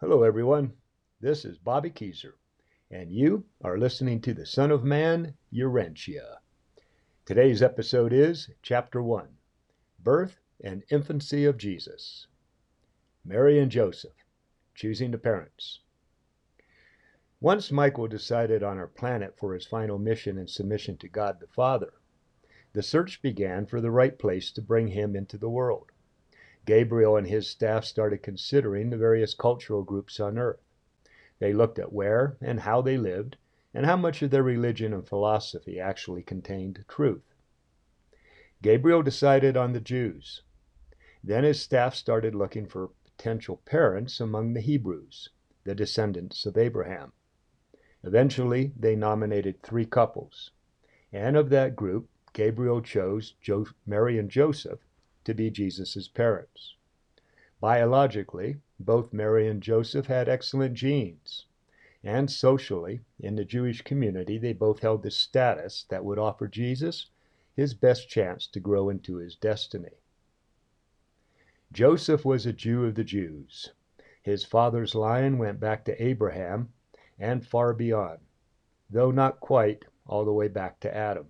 Hello, everyone. This is Bobby Akezer, and you are listening to the Son of Man, Urantia. Today's episode is Chapter 1 Birth and Infancy of Jesus. Mary and Joseph, choosing the parents. Once Michael decided on our planet for his final mission and submission to God the Father, the search began for the right place to bring him into the world. Gabriel and his staff started considering the various cultural groups on Earth. They looked at where and how they lived, and how much of their religion and philosophy actually contained truth. Gabriel decided on the Jews. Then his staff started looking for potential parents among the Hebrews, the descendants of Abraham. Eventually, they nominated three couples, and of that group, Gabriel chose jo- Mary and Joseph to be Jesus' parents. Biologically, both Mary and Joseph had excellent genes, and socially, in the Jewish community, they both held the status that would offer Jesus his best chance to grow into his destiny. Joseph was a Jew of the Jews. His father's line went back to Abraham and far beyond, though not quite all the way back to Adam.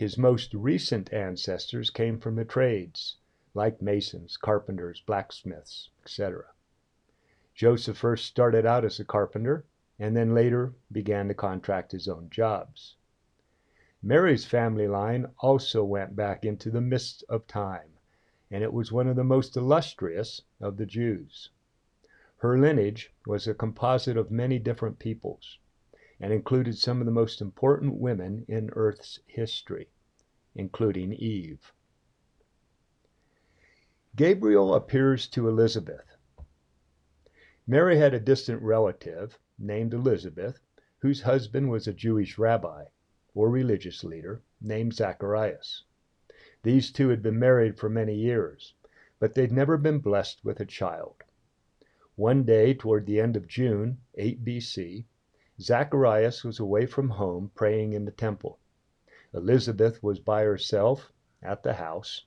His most recent ancestors came from the trades, like masons, carpenters, blacksmiths, etc. Joseph first started out as a carpenter and then later began to contract his own jobs. Mary's family line also went back into the mist of time, and it was one of the most illustrious of the Jews. Her lineage was a composite of many different peoples and included some of the most important women in Earth's history, including Eve. Gabriel appears to Elizabeth. Mary had a distant relative named Elizabeth, whose husband was a Jewish rabbi or religious leader named Zacharias. These two had been married for many years, but they'd never been blessed with a child. One day, toward the end of June, 8 BC, Zacharias was away from home praying in the temple. Elizabeth was by herself at the house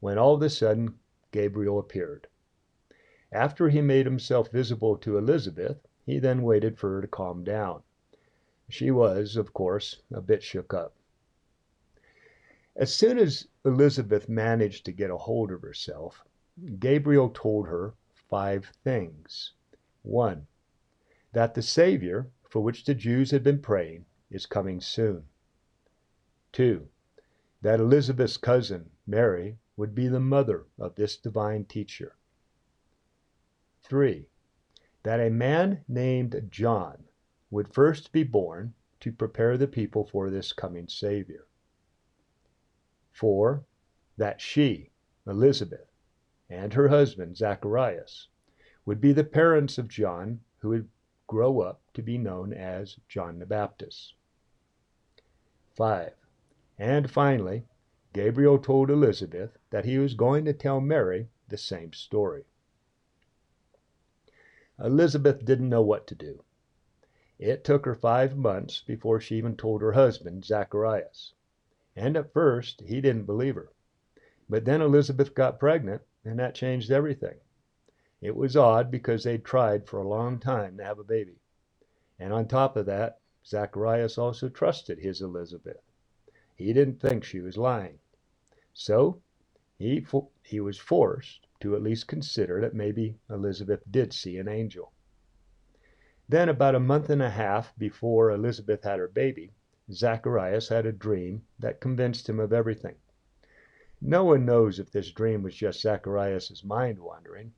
when all of a sudden Gabriel appeared. After he made himself visible to Elizabeth, he then waited for her to calm down. She was, of course, a bit shook up. As soon as Elizabeth managed to get a hold of herself, Gabriel told her five things. One, that the Savior, for which the Jews had been praying, is coming soon. 2. That Elizabeth's cousin, Mary, would be the mother of this divine teacher. 3. That a man named John would first be born to prepare the people for this coming Savior. 4. That she, Elizabeth, and her husband, Zacharias, would be the parents of John who would grow up to be known as John the Baptist. 5. And finally, Gabriel told Elizabeth that he was going to tell Mary the same story. Elizabeth didn't know what to do. It took her five months before she even told her husband, Zacharias. And at first, he didn't believe her. But then Elizabeth got pregnant, and that changed everything. It was odd because they'd tried for a long time to have a baby. And on top of that, Zacharias also trusted his Elizabeth. He didn't think she was lying. So he, he was forced to at least consider that maybe Elizabeth did see an angel. Then, about a month and a half before Elizabeth had her baby, Zacharias had a dream that convinced him of everything. No one knows if this dream was just Zacharias' mind wandering,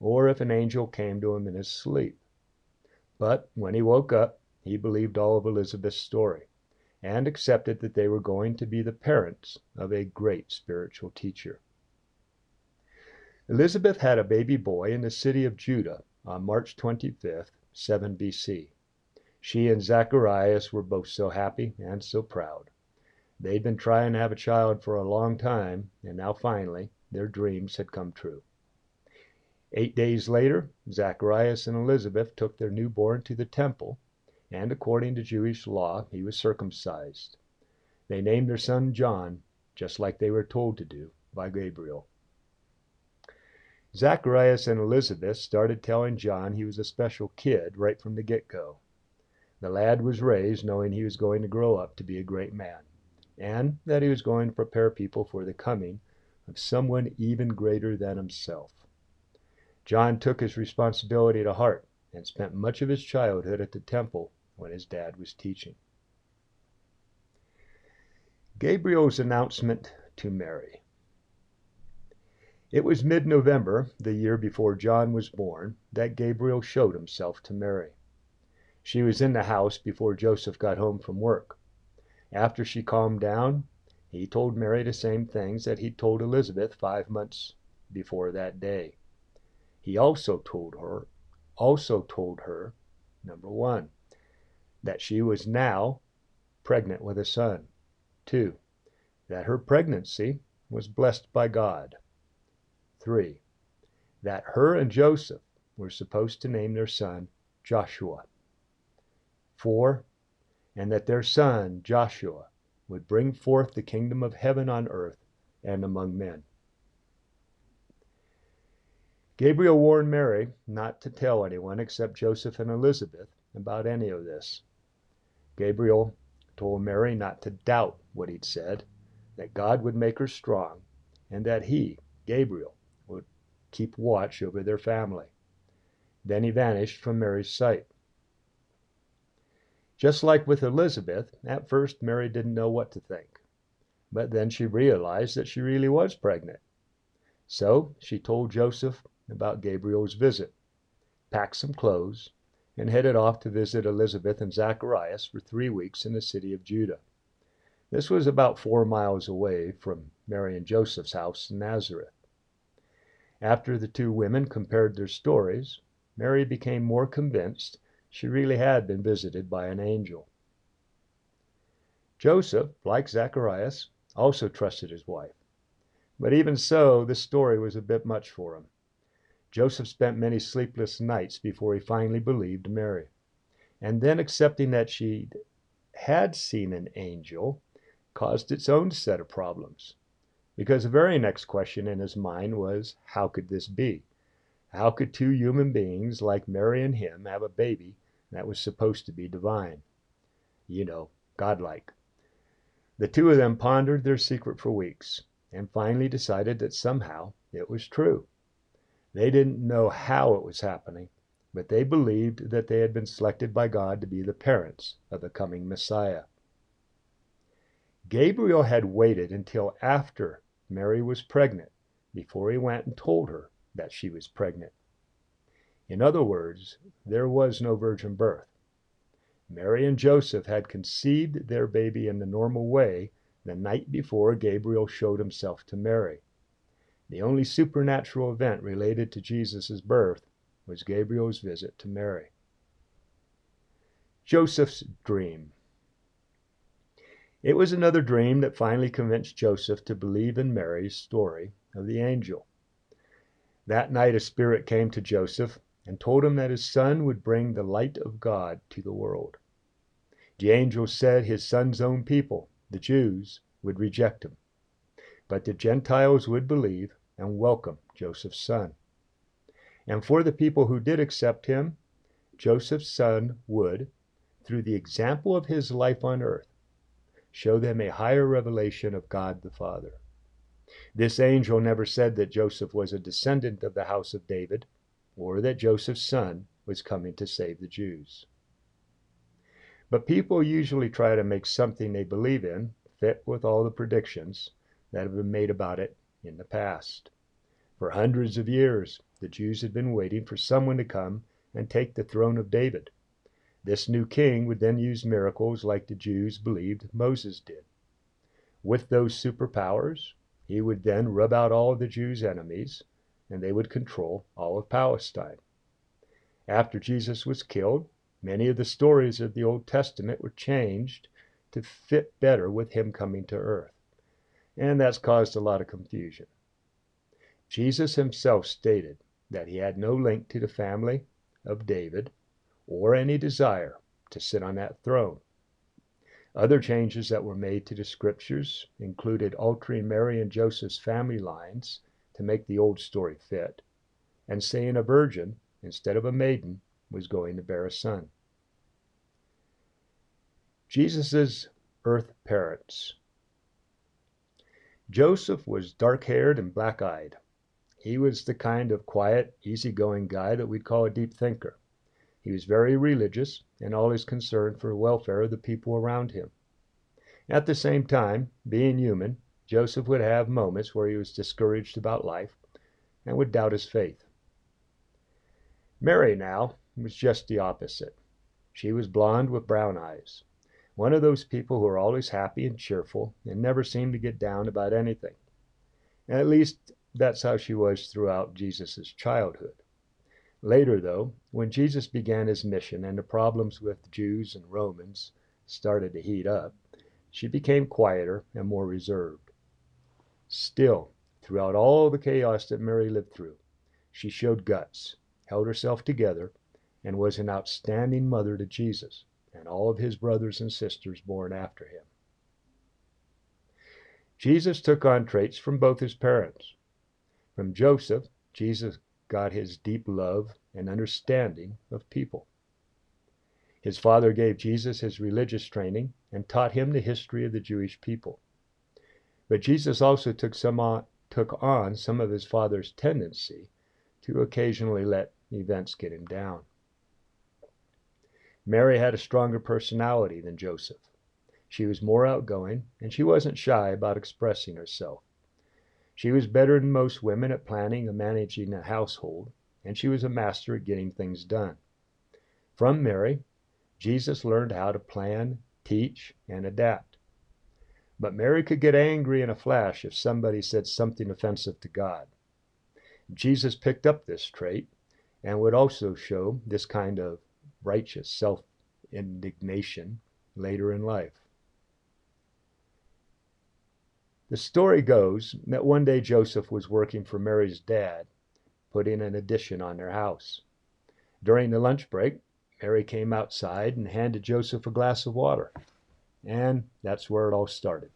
or if an angel came to him in his sleep. But when he woke up, he believed all of Elizabeth's story and accepted that they were going to be the parents of a great spiritual teacher. Elizabeth had a baby boy in the city of Judah on March 25th, 7 BC. She and Zacharias were both so happy and so proud. They'd been trying to have a child for a long time, and now finally their dreams had come true. Eight days later, Zacharias and Elizabeth took their newborn to the temple, and according to Jewish law, he was circumcised. They named their son John, just like they were told to do by Gabriel. Zacharias and Elizabeth started telling John he was a special kid right from the get go. The lad was raised knowing he was going to grow up to be a great man, and that he was going to prepare people for the coming of someone even greater than himself. John took his responsibility to heart and spent much of his childhood at the temple when his dad was teaching. Gabriel's announcement to Mary. It was mid November, the year before John was born, that Gabriel showed himself to Mary. She was in the house before Joseph got home from work. After she calmed down, he told Mary the same things that he'd told Elizabeth five months before that day. He also told her, also told her, number one, that she was now pregnant with a son. Two, that her pregnancy was blessed by God. Three, that her and Joseph were supposed to name their son Joshua. Four, and that their son Joshua would bring forth the kingdom of heaven on earth and among men. Gabriel warned Mary not to tell anyone except Joseph and Elizabeth about any of this. Gabriel told Mary not to doubt what he'd said, that God would make her strong, and that he, Gabriel, would keep watch over their family. Then he vanished from Mary's sight. Just like with Elizabeth, at first Mary didn't know what to think. But then she realized that she really was pregnant. So she told Joseph about Gabriel's visit, packed some clothes, and headed off to visit Elizabeth and Zacharias for three weeks in the city of Judah. This was about four miles away from Mary and Joseph's house in Nazareth. After the two women compared their stories, Mary became more convinced she really had been visited by an angel. Joseph, like Zacharias, also trusted his wife. But even so, this story was a bit much for him. Joseph spent many sleepless nights before he finally believed Mary. And then accepting that she had seen an angel caused its own set of problems. Because the very next question in his mind was, how could this be? How could two human beings like Mary and him have a baby that was supposed to be divine? You know, godlike. The two of them pondered their secret for weeks and finally decided that somehow it was true. They didn't know how it was happening, but they believed that they had been selected by God to be the parents of the coming Messiah. Gabriel had waited until after Mary was pregnant before he went and told her that she was pregnant. In other words, there was no virgin birth. Mary and Joseph had conceived their baby in the normal way the night before Gabriel showed himself to Mary. The only supernatural event related to Jesus' birth was Gabriel's visit to Mary. Joseph's dream. It was another dream that finally convinced Joseph to believe in Mary's story of the angel. That night a spirit came to Joseph and told him that his son would bring the light of God to the world. The angel said his son's own people, the Jews, would reject him, but the Gentiles would believe and welcome Joseph's son. And for the people who did accept him, Joseph's son would, through the example of his life on earth, show them a higher revelation of God the Father. This angel never said that Joseph was a descendant of the house of David or that Joseph's son was coming to save the Jews. But people usually try to make something they believe in fit with all the predictions that have been made about it in the past. For hundreds of years, the Jews had been waiting for someone to come and take the throne of David. This new king would then use miracles like the Jews believed Moses did. With those superpowers, he would then rub out all of the Jews' enemies, and they would control all of Palestine. After Jesus was killed, many of the stories of the Old Testament were changed to fit better with him coming to earth and that's caused a lot of confusion. Jesus himself stated that he had no link to the family of David or any desire to sit on that throne. Other changes that were made to the scriptures included altering Mary and Joseph's family lines to make the old story fit, and saying a virgin, instead of a maiden, was going to bear a son. Jesus' earth parents. Joseph was dark haired and black eyed. He was the kind of quiet, easy-going guy that we'd call a deep thinker. He was very religious and always concerned for the welfare of the people around him. At the same time, being human, Joseph would have moments where he was discouraged about life and would doubt his faith. Mary, now, was just the opposite. She was blonde with brown eyes. One of those people who are always happy and cheerful and never seem to get down about anything. At least that's how she was throughout Jesus' childhood. Later, though, when Jesus began his mission and the problems with Jews and Romans started to heat up, she became quieter and more reserved. Still, throughout all the chaos that Mary lived through, she showed guts, held herself together, and was an outstanding mother to Jesus and all of his brothers and sisters born after him. Jesus took on traits from both his parents. From Joseph, Jesus got his deep love and understanding of people. His father gave Jesus his religious training and taught him the history of the Jewish people. But Jesus also took, some on, took on some of his father's tendency to occasionally let events get him down. Mary had a stronger personality than Joseph. She was more outgoing, and she wasn't shy about expressing herself. She was better than most women at planning and managing a household, and she was a master at getting things done. From Mary, Jesus learned how to plan, teach, and adapt. But Mary could get angry in a flash if somebody said something offensive to God. Jesus picked up this trait and would also show this kind of righteous self indignation later in life. The story goes that one day Joseph was working for Mary's dad, putting an addition on their house. During the lunch break, Mary came outside and handed Joseph a glass of water. And that's where it all started.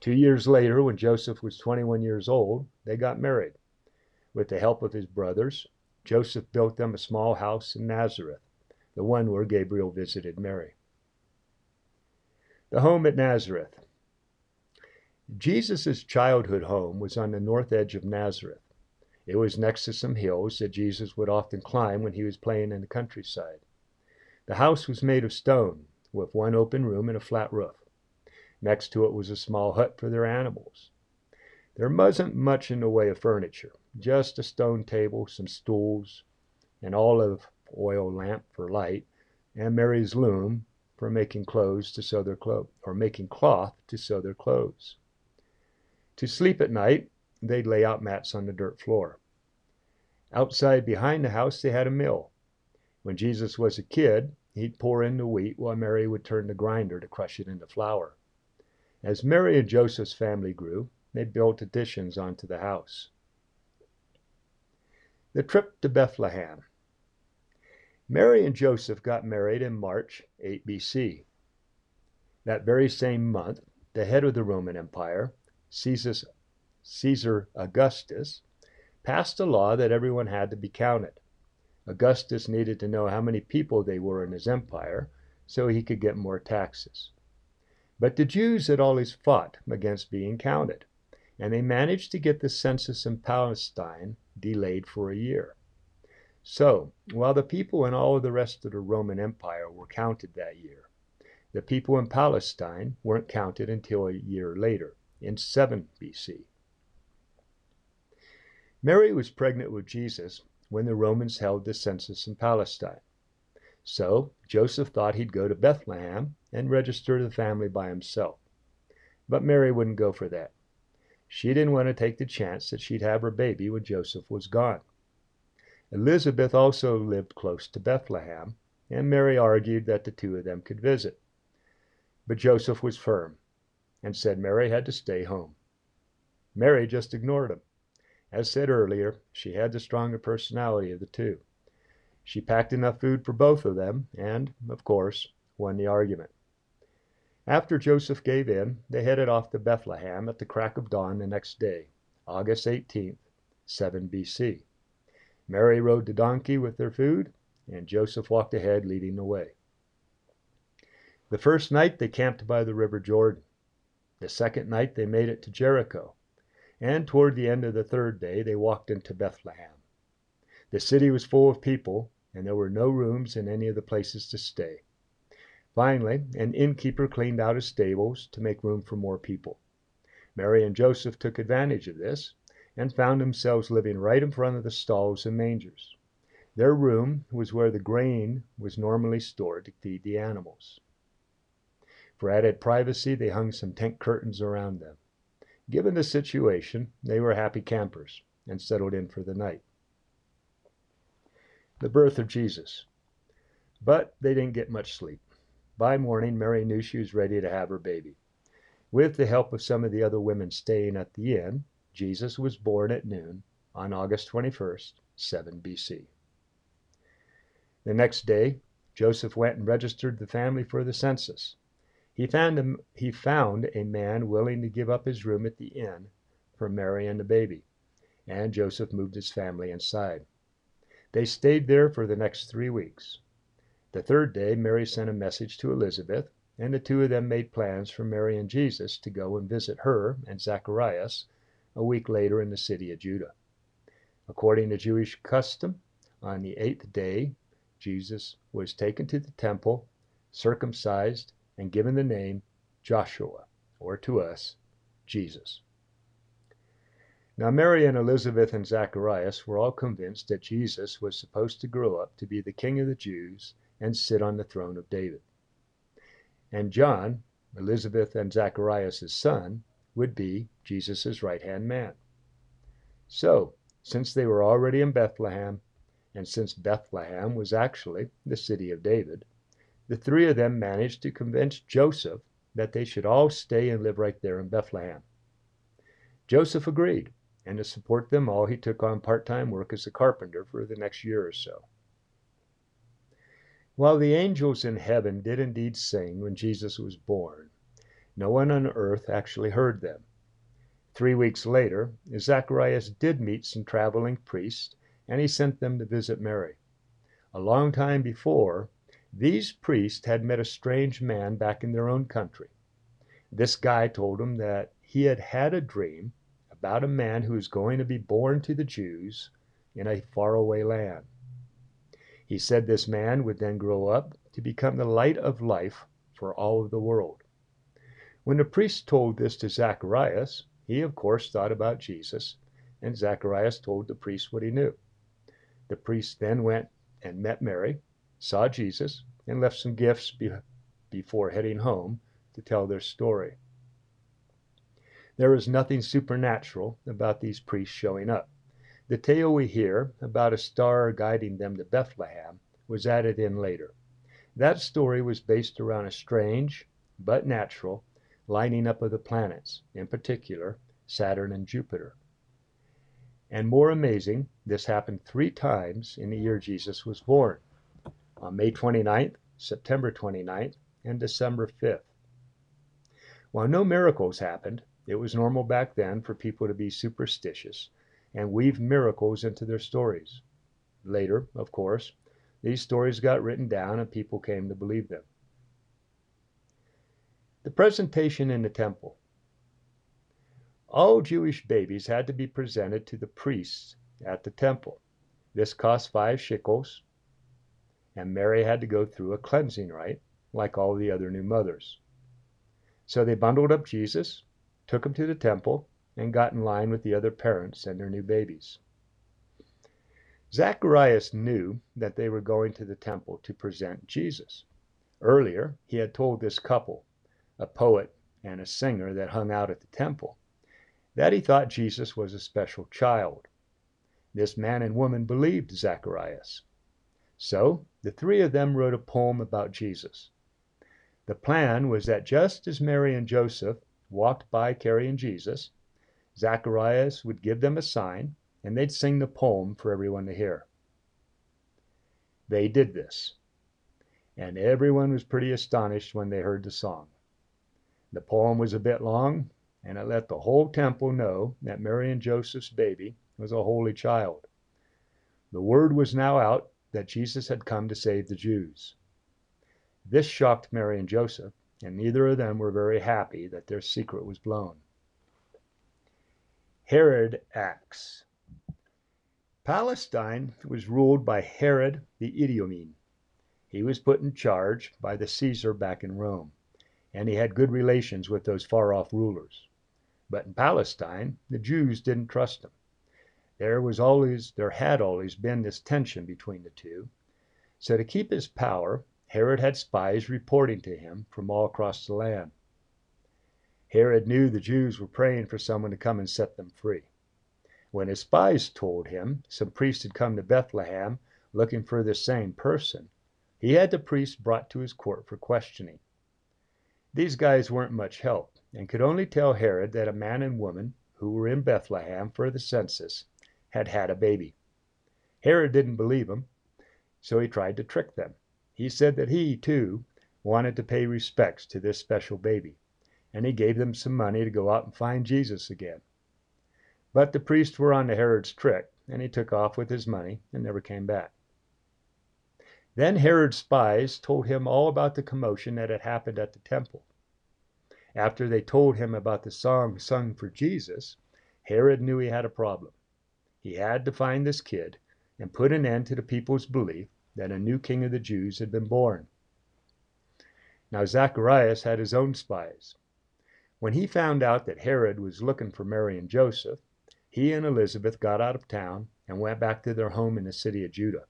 Two years later, when Joseph was 21 years old, they got married. With the help of his brothers, Joseph built them a small house in Nazareth, the one where Gabriel visited Mary. The home at Nazareth. Jesus' childhood home was on the north edge of Nazareth. It was next to some hills that Jesus would often climb when he was playing in the countryside. The house was made of stone, with one open room and a flat roof. Next to it was a small hut for their animals. There wasn't much in the way of furniture, just a stone table, some stools, an olive oil lamp for light, and Mary's loom for making clothes to sew their clothes, or making cloth to sew their clothes. To sleep at night, they'd lay out mats on the dirt floor. Outside behind the house, they had a mill. When Jesus was a kid, he'd pour in the wheat while Mary would turn the grinder to crush it into flour. As Mary and Joseph's family grew, they built additions onto the house. The trip to Bethlehem. Mary and Joseph got married in March 8 BC. That very same month, the head of the Roman Empire, Caesar, Augustus, passed a law that everyone had to be counted. Augustus needed to know how many people they were in his empire so he could get more taxes. But the Jews had always fought against being counted, and they managed to get the census in Palestine delayed for a year. So, while the people in all of the rest of the Roman Empire were counted that year, the people in Palestine weren't counted until a year later in 7 BC. Mary was pregnant with Jesus when the Romans held the census in Palestine. So Joseph thought he'd go to Bethlehem and register the family by himself. But Mary wouldn't go for that. She didn't want to take the chance that she'd have her baby when Joseph was gone. Elizabeth also lived close to Bethlehem, and Mary argued that the two of them could visit. But Joseph was firm and said Mary had to stay home. Mary just ignored him. As said earlier, she had the stronger personality of the two. She packed enough food for both of them and, of course, won the argument. After Joseph gave in, they headed off to Bethlehem at the crack of dawn the next day, August 18th, 7 BC. Mary rode the donkey with their food, and Joseph walked ahead leading the way. The first night they camped by the river Jordan. The second night they made it to Jericho, and toward the end of the third day they walked into Bethlehem. The city was full of people, and there were no rooms in any of the places to stay. Finally, an innkeeper cleaned out his stables to make room for more people. Mary and Joseph took advantage of this and found themselves living right in front of the stalls and mangers. Their room was where the grain was normally stored to feed the animals. For added privacy, they hung some tent curtains around them. Given the situation, they were happy campers and settled in for the night. The birth of Jesus. But they didn't get much sleep. By morning, Mary knew she was ready to have her baby. With the help of some of the other women staying at the inn, Jesus was born at noon on August 21st, 7 BC. The next day, Joseph went and registered the family for the census. He found, a, he found a man willing to give up his room at the inn for Mary and the baby, and Joseph moved his family inside. They stayed there for the next three weeks. The third day, Mary sent a message to Elizabeth, and the two of them made plans for Mary and Jesus to go and visit her and Zacharias a week later in the city of Judah. According to Jewish custom, on the eighth day, Jesus was taken to the temple, circumcised, and given the name Joshua, or to us, Jesus. Now, Mary and Elizabeth and Zacharias were all convinced that Jesus was supposed to grow up to be the King of the Jews and sit on the throne of David. And John, Elizabeth and Zacharias' son, would be Jesus' right hand man. So, since they were already in Bethlehem, and since Bethlehem was actually the city of David, the three of them managed to convince Joseph that they should all stay and live right there in Bethlehem. Joseph agreed, and to support them all, he took on part time work as a carpenter for the next year or so. While the angels in heaven did indeed sing when Jesus was born, no one on earth actually heard them. Three weeks later, Zacharias did meet some traveling priests, and he sent them to visit Mary. A long time before, these priests had met a strange man back in their own country. This guy told them that he had had a dream about a man who was going to be born to the Jews in a faraway land. He said this man would then grow up to become the light of life for all of the world. When the priest told this to Zacharias, he of course thought about Jesus, and Zacharias told the priest what he knew. The priest then went and met Mary, saw Jesus, and left some gifts be before heading home to tell their story. There is nothing supernatural about these priests showing up. The tale we hear about a star guiding them to Bethlehem was added in later. That story was based around a strange, but natural, lining up of the planets, in particular Saturn and Jupiter. And more amazing, this happened three times in the year Jesus was born on May 29th, September 29th, and December 5th. While no miracles happened, it was normal back then for people to be superstitious and weave miracles into their stories. Later, of course, these stories got written down and people came to believe them. The presentation in the temple. All Jewish babies had to be presented to the priests at the temple. This cost five shekels, and Mary had to go through a cleansing rite like all the other new mothers. So they bundled up Jesus, took him to the temple, and got in line with the other parents and their new babies. Zacharias knew that they were going to the temple to present Jesus. Earlier, he had told this couple, a poet and a singer that hung out at the temple, that he thought Jesus was a special child. This man and woman believed Zacharias. So the three of them wrote a poem about Jesus. The plan was that just as Mary and Joseph walked by carrying Jesus, Zacharias would give them a sign and they'd sing the poem for everyone to hear. They did this, and everyone was pretty astonished when they heard the song. The poem was a bit long, and it let the whole temple know that Mary and Joseph's baby was a holy child. The word was now out that Jesus had come to save the Jews. This shocked Mary and Joseph, and neither of them were very happy that their secret was blown. Herod acts. Palestine was ruled by Herod the Idumean. He was put in charge by the Caesar back in Rome, and he had good relations with those far off rulers. But in Palestine, the Jews didn't trust him. There was always, there had always been this tension between the two. So to keep his power, Herod had spies reporting to him from all across the land. Herod knew the Jews were praying for someone to come and set them free. When his spies told him some priest had come to Bethlehem looking for this same person, he had the priest brought to his court for questioning. These guys weren't much help and could only tell Herod that a man and woman who were in Bethlehem for the census had had a baby. Herod didn't believe them, so he tried to trick them. He said that he, too, wanted to pay respects to this special baby, and he gave them some money to go out and find Jesus again. But the priests were on to Herod's trick, and he took off with his money and never came back. Then Herod's spies told him all about the commotion that had happened at the temple. After they told him about the song sung for Jesus, Herod knew he had a problem. He had to find this kid and put an end to the people's belief that a new king of the Jews had been born. Now Zacharias had his own spies. When he found out that Herod was looking for Mary and Joseph, he and Elizabeth got out of town and went back to their home in the city of Judah.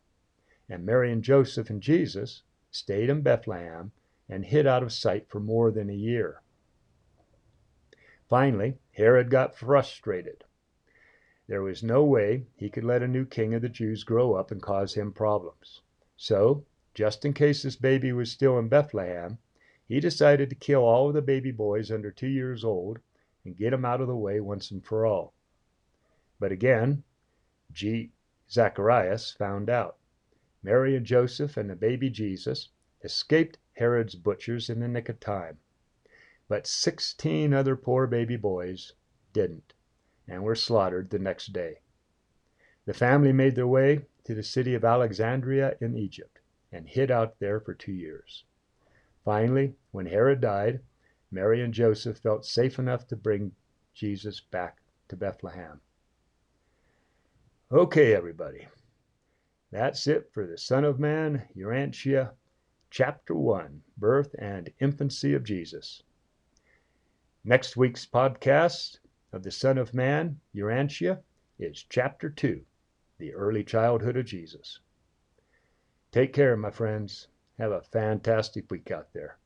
And Mary and Joseph and Jesus stayed in Bethlehem and hid out of sight for more than a year. Finally, Herod got frustrated. There was no way he could let a new king of the Jews grow up and cause him problems. So, just in case this baby was still in Bethlehem, he decided to kill all of the baby boys under two years old and get them out of the way once and for all. But again, G. Zacharias found out. Mary and Joseph and the baby Jesus escaped Herod's butchers in the nick of time. But 16 other poor baby boys didn't and were slaughtered the next day. The family made their way to the city of Alexandria in Egypt and hid out there for two years. Finally, when Herod died, Mary and Joseph felt safe enough to bring Jesus back to Bethlehem. Okay, everybody. That's it for the Son of Man, Urantia, Chapter 1 Birth and Infancy of Jesus. Next week's podcast of the Son of Man, Urantia, is Chapter 2 the early childhood of Jesus. Take care, my friends. Have a fantastic week out there.